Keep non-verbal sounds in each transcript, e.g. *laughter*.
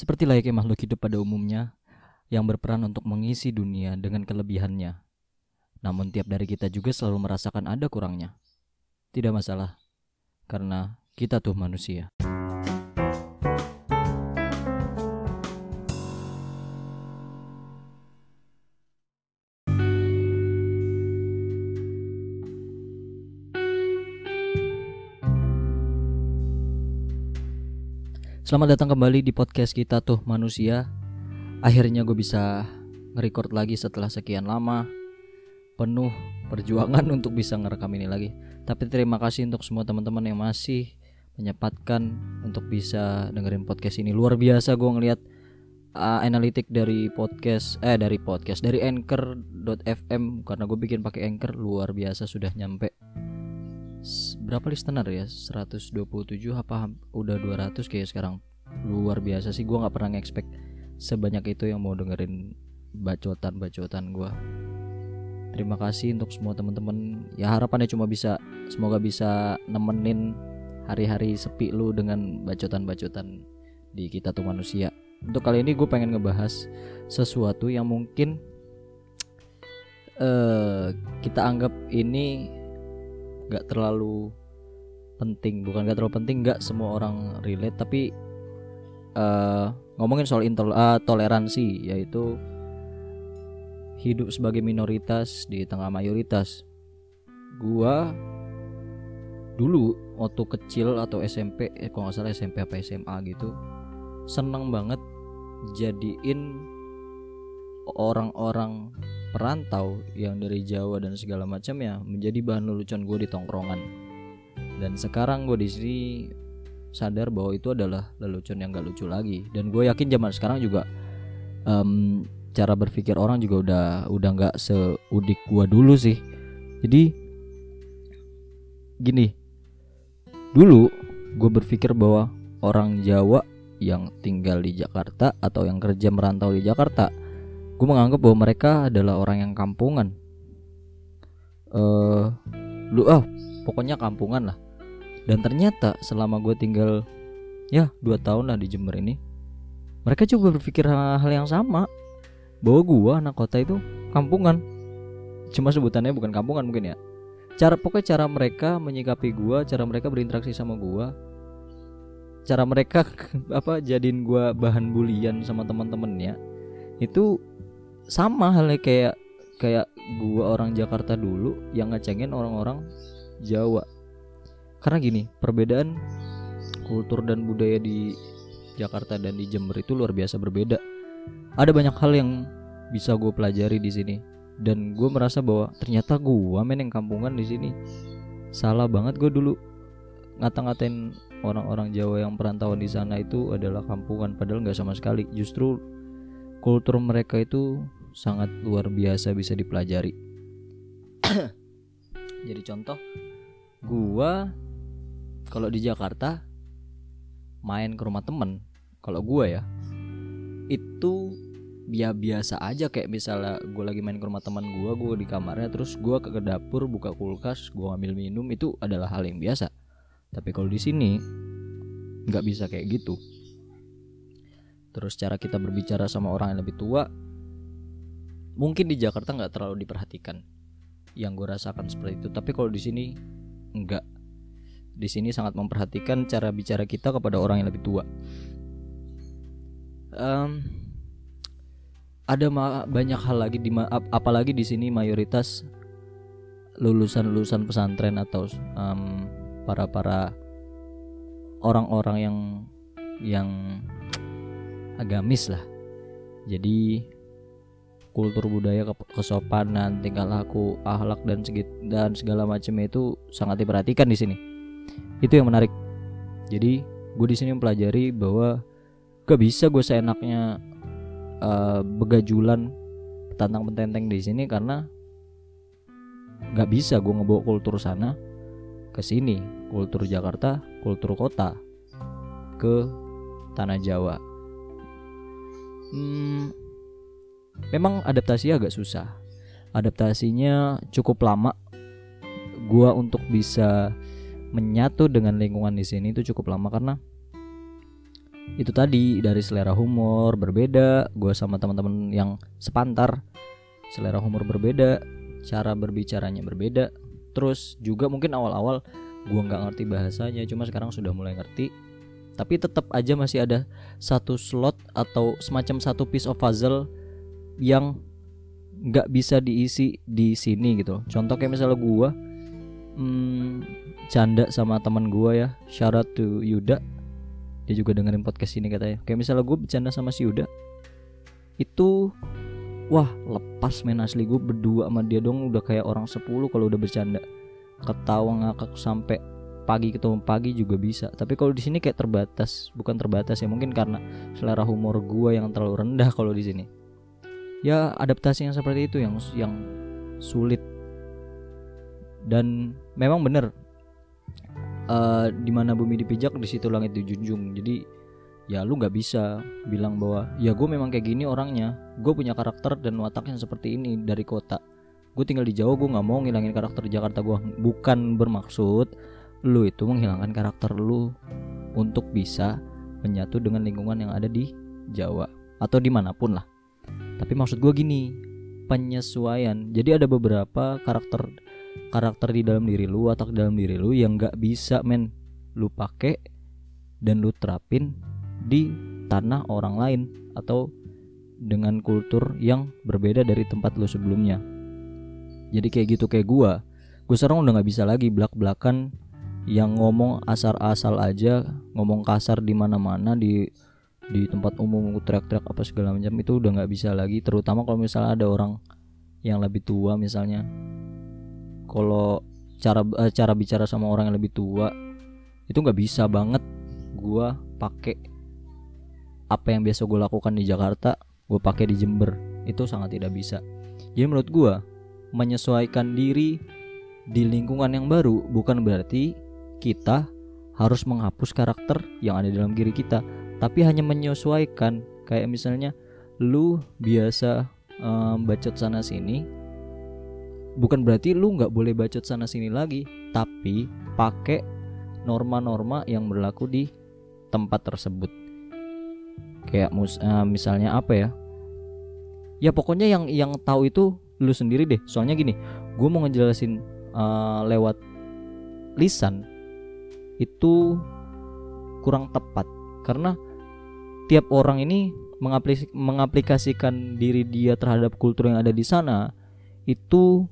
Seperti layaknya makhluk hidup pada umumnya yang berperan untuk mengisi dunia dengan kelebihannya. Namun tiap dari kita juga selalu merasakan ada kurangnya. Tidak masalah, karena kita tuh manusia. Selamat datang kembali di podcast kita tuh manusia. Akhirnya gue bisa nge-record lagi setelah sekian lama. Penuh perjuangan *laughs* untuk bisa ngerekam ini lagi. Tapi terima kasih untuk semua teman-teman yang masih menyempatkan untuk bisa dengerin podcast ini. Luar biasa gue ngeliat uh, analitik dari podcast Eh dari podcast Dari anchor.fm Karena gue bikin pakai anchor luar biasa sudah nyampe berapa listener ya? 127 apa udah 200 kayak sekarang? Luar biasa sih gue nggak pernah nge-expect sebanyak itu yang mau dengerin bacotan-bacotan gue terima kasih untuk semua teman-teman. Ya harapannya cuma bisa semoga bisa nemenin hari-hari sepi lu dengan bacotan-bacotan di kita tuh manusia. Untuk kali ini gue pengen ngebahas sesuatu yang mungkin uh, kita anggap ini gak terlalu penting bukan gak terlalu penting gak semua orang relate tapi uh, ngomongin soal intol uh, toleransi yaitu hidup sebagai minoritas di tengah mayoritas. Gua dulu waktu kecil atau SMP eh, kalau nggak salah SMP apa SMA gitu seneng banget jadiin orang-orang perantau yang dari Jawa dan segala macam ya menjadi bahan lelucon gue di tongkrongan dan sekarang gue di sini sadar bahwa itu adalah lelucon yang gak lucu lagi. Dan gue yakin zaman sekarang juga um, cara berpikir orang juga udah udah nggak seudik gue dulu sih. Jadi gini dulu gue berpikir bahwa orang Jawa yang tinggal di Jakarta atau yang kerja merantau di Jakarta gue menganggap bahwa mereka adalah orang yang kampungan. Uh, lu ah oh, pokoknya kampungan lah dan ternyata selama gue tinggal ya dua tahun lah di Jember ini mereka juga berpikir hal, hal yang sama. Bahwa gue anak kota itu kampungan. Cuma sebutannya bukan kampungan mungkin ya. Cara pokoknya cara mereka menyikapi gue cara mereka berinteraksi sama gue cara mereka *laughs* apa jadiin gue bahan bulian sama teman-temannya itu sama halnya kayak kayak gua orang Jakarta dulu yang ngecengin orang-orang Jawa karena gini perbedaan kultur dan budaya di Jakarta dan di Jember itu luar biasa berbeda. Ada banyak hal yang bisa gue pelajari di sini. Dan gue merasa bahwa ternyata gue main yang kampungan di sini. Salah banget gue dulu ngata-ngatain orang-orang Jawa yang perantauan di sana itu adalah kampungan padahal nggak sama sekali. Justru kultur mereka itu sangat luar biasa bisa dipelajari. *coughs* Jadi contoh, gua kalau di Jakarta main ke rumah temen, kalau gua ya itu ya biasa aja. Kayak misalnya gue lagi main ke rumah teman gue gue di kamarnya terus gue ke dapur buka kulkas gue ngambil minum itu adalah hal yang biasa. Tapi kalau di sini nggak bisa kayak gitu. Terus cara kita berbicara sama orang yang lebih tua mungkin di Jakarta nggak terlalu diperhatikan. Yang gue rasakan seperti itu tapi kalau di sini enggak di sini sangat memperhatikan cara bicara kita kepada orang yang lebih tua. Um, ada banyak hal lagi di apalagi di sini mayoritas lulusan lulusan pesantren atau um, para para orang-orang yang yang agamis lah. Jadi kultur budaya kesopanan tingkah laku akhlak dan segit dan segala macam itu sangat diperhatikan di sini itu yang menarik. Jadi gue di sini mempelajari bahwa gak bisa gue seenaknya uh, begajulan tentang pententeng di sini karena gak bisa gue ngebawa kultur sana ke sini. Kultur Jakarta kultur kota ke tanah Jawa. Hmm, memang adaptasi agak susah. Adaptasinya cukup lama. Gua untuk bisa menyatu dengan lingkungan di sini itu cukup lama karena itu tadi dari selera humor berbeda gue sama teman-teman yang sepantar selera humor berbeda cara berbicaranya berbeda. Terus juga mungkin awal-awal gue nggak ngerti bahasanya cuma sekarang sudah mulai ngerti. Tapi tetap aja masih ada satu slot atau semacam satu piece of puzzle yang nggak bisa diisi di sini gitu. Contoh kayak misalnya gue hmm, canda sama teman gue ya. Syarat to Yuda. Dia juga dengerin podcast ini katanya. Kayak misalnya gue bercanda sama si Yuda itu wah lepas men asli. Gue berdua sama dia dong udah kayak orang 10 kalau udah bercanda. Ketawa ngakak sampai pagi ketemu pagi juga bisa. Tapi kalau di sini kayak terbatas. Bukan terbatas ya mungkin karena selera humor gue yang terlalu rendah kalau di sini. Ya adaptasi yang seperti itu yang yang sulit dan memang bener uh, di mana bumi dipijak di situ langit dijunjung. Jadi ya lu nggak bisa bilang bahwa ya gue memang kayak gini orangnya. Gue punya karakter dan watak yang seperti ini dari kota. Gue tinggal di Jawa gue nggak mau ngilangin karakter Jakarta gue bukan bermaksud lu itu menghilangkan karakter lu untuk bisa menyatu dengan lingkungan yang ada di Jawa atau di mana pun lah. Tapi maksud gue gini penyesuaian. Jadi ada beberapa karakter karakter di dalam diri lu atau di dalam diri lu yang nggak bisa men. Lu pakai dan lu terapin di tanah orang lain atau dengan kultur yang berbeda dari tempat lu sebelumnya. Jadi kayak gitu kayak gua. Gue sekarang udah nggak bisa lagi belak belakan yang ngomong asal-asal aja ngomong kasar di mana-mana di di tempat umum teriak-teriak apa segala macam itu udah nggak bisa lagi. Terutama kalau misalnya ada orang yang lebih tua misalnya kalau cara uh, cara bicara sama orang yang lebih tua itu nggak bisa banget gue pakai apa yang biasa gue lakukan di Jakarta gue pakai di Jember. Itu sangat tidak bisa. Jadi menurut gue menyesuaikan diri di lingkungan yang baru bukan berarti kita harus menghapus karakter yang ada dalam diri kita tapi hanya menyesuaikan. Kayak misalnya lu biasa um, bacot sana sini bukan berarti lu nggak boleh bacot sana sini lagi tapi pakai norma-norma yang berlaku di tempat tersebut. Kayak mus uh, misalnya apa ya? Ya pokoknya yang yang tahu itu lu sendiri deh. Soalnya gini gue mau ngejelasin uh, lewat lisan itu kurang tepat. Karena tiap orang ini mengaplikasikan diri dia terhadap kultur yang ada di sana itu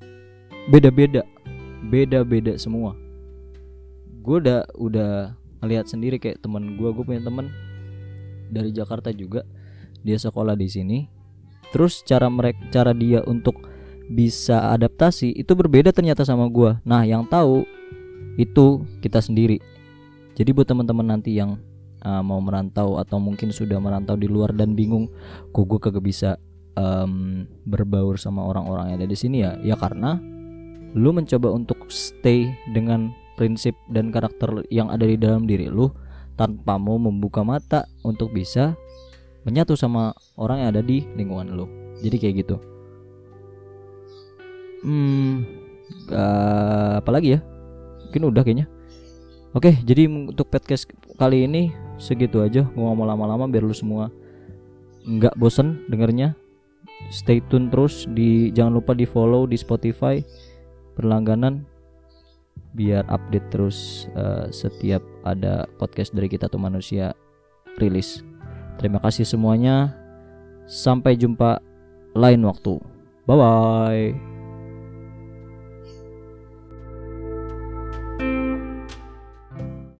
beda-beda, beda-beda semua. Gue udah udah ngelihat sendiri kayak teman gue, gue punya teman dari Jakarta juga, dia sekolah di sini. Terus cara mereka, cara dia untuk bisa adaptasi itu berbeda ternyata sama gue. Nah, yang tahu itu kita sendiri. Jadi buat teman-teman nanti yang uh, mau merantau atau mungkin sudah merantau di luar dan bingung kok gue kagak bisa um, berbaur sama orang-orang yang ada di sini ya ya karena lu mencoba untuk stay dengan prinsip dan karakter yang ada di dalam diri lu tanpa mau membuka mata untuk bisa menyatu sama orang yang ada di lingkungan lu. Jadi kayak gitu. Hmm uh, apalagi ya? Mungkin udah kayaknya. Oke jadi untuk podcast kali ini segitu aja. Gue ngomong lama-lama biar lu semua nggak bosen dengernya. Stay tune terus di jangan lupa di follow di Spotify berlangganan biar update terus uh, setiap ada podcast dari kita tuh manusia rilis. Terima kasih semuanya. Sampai jumpa lain waktu. Bye bye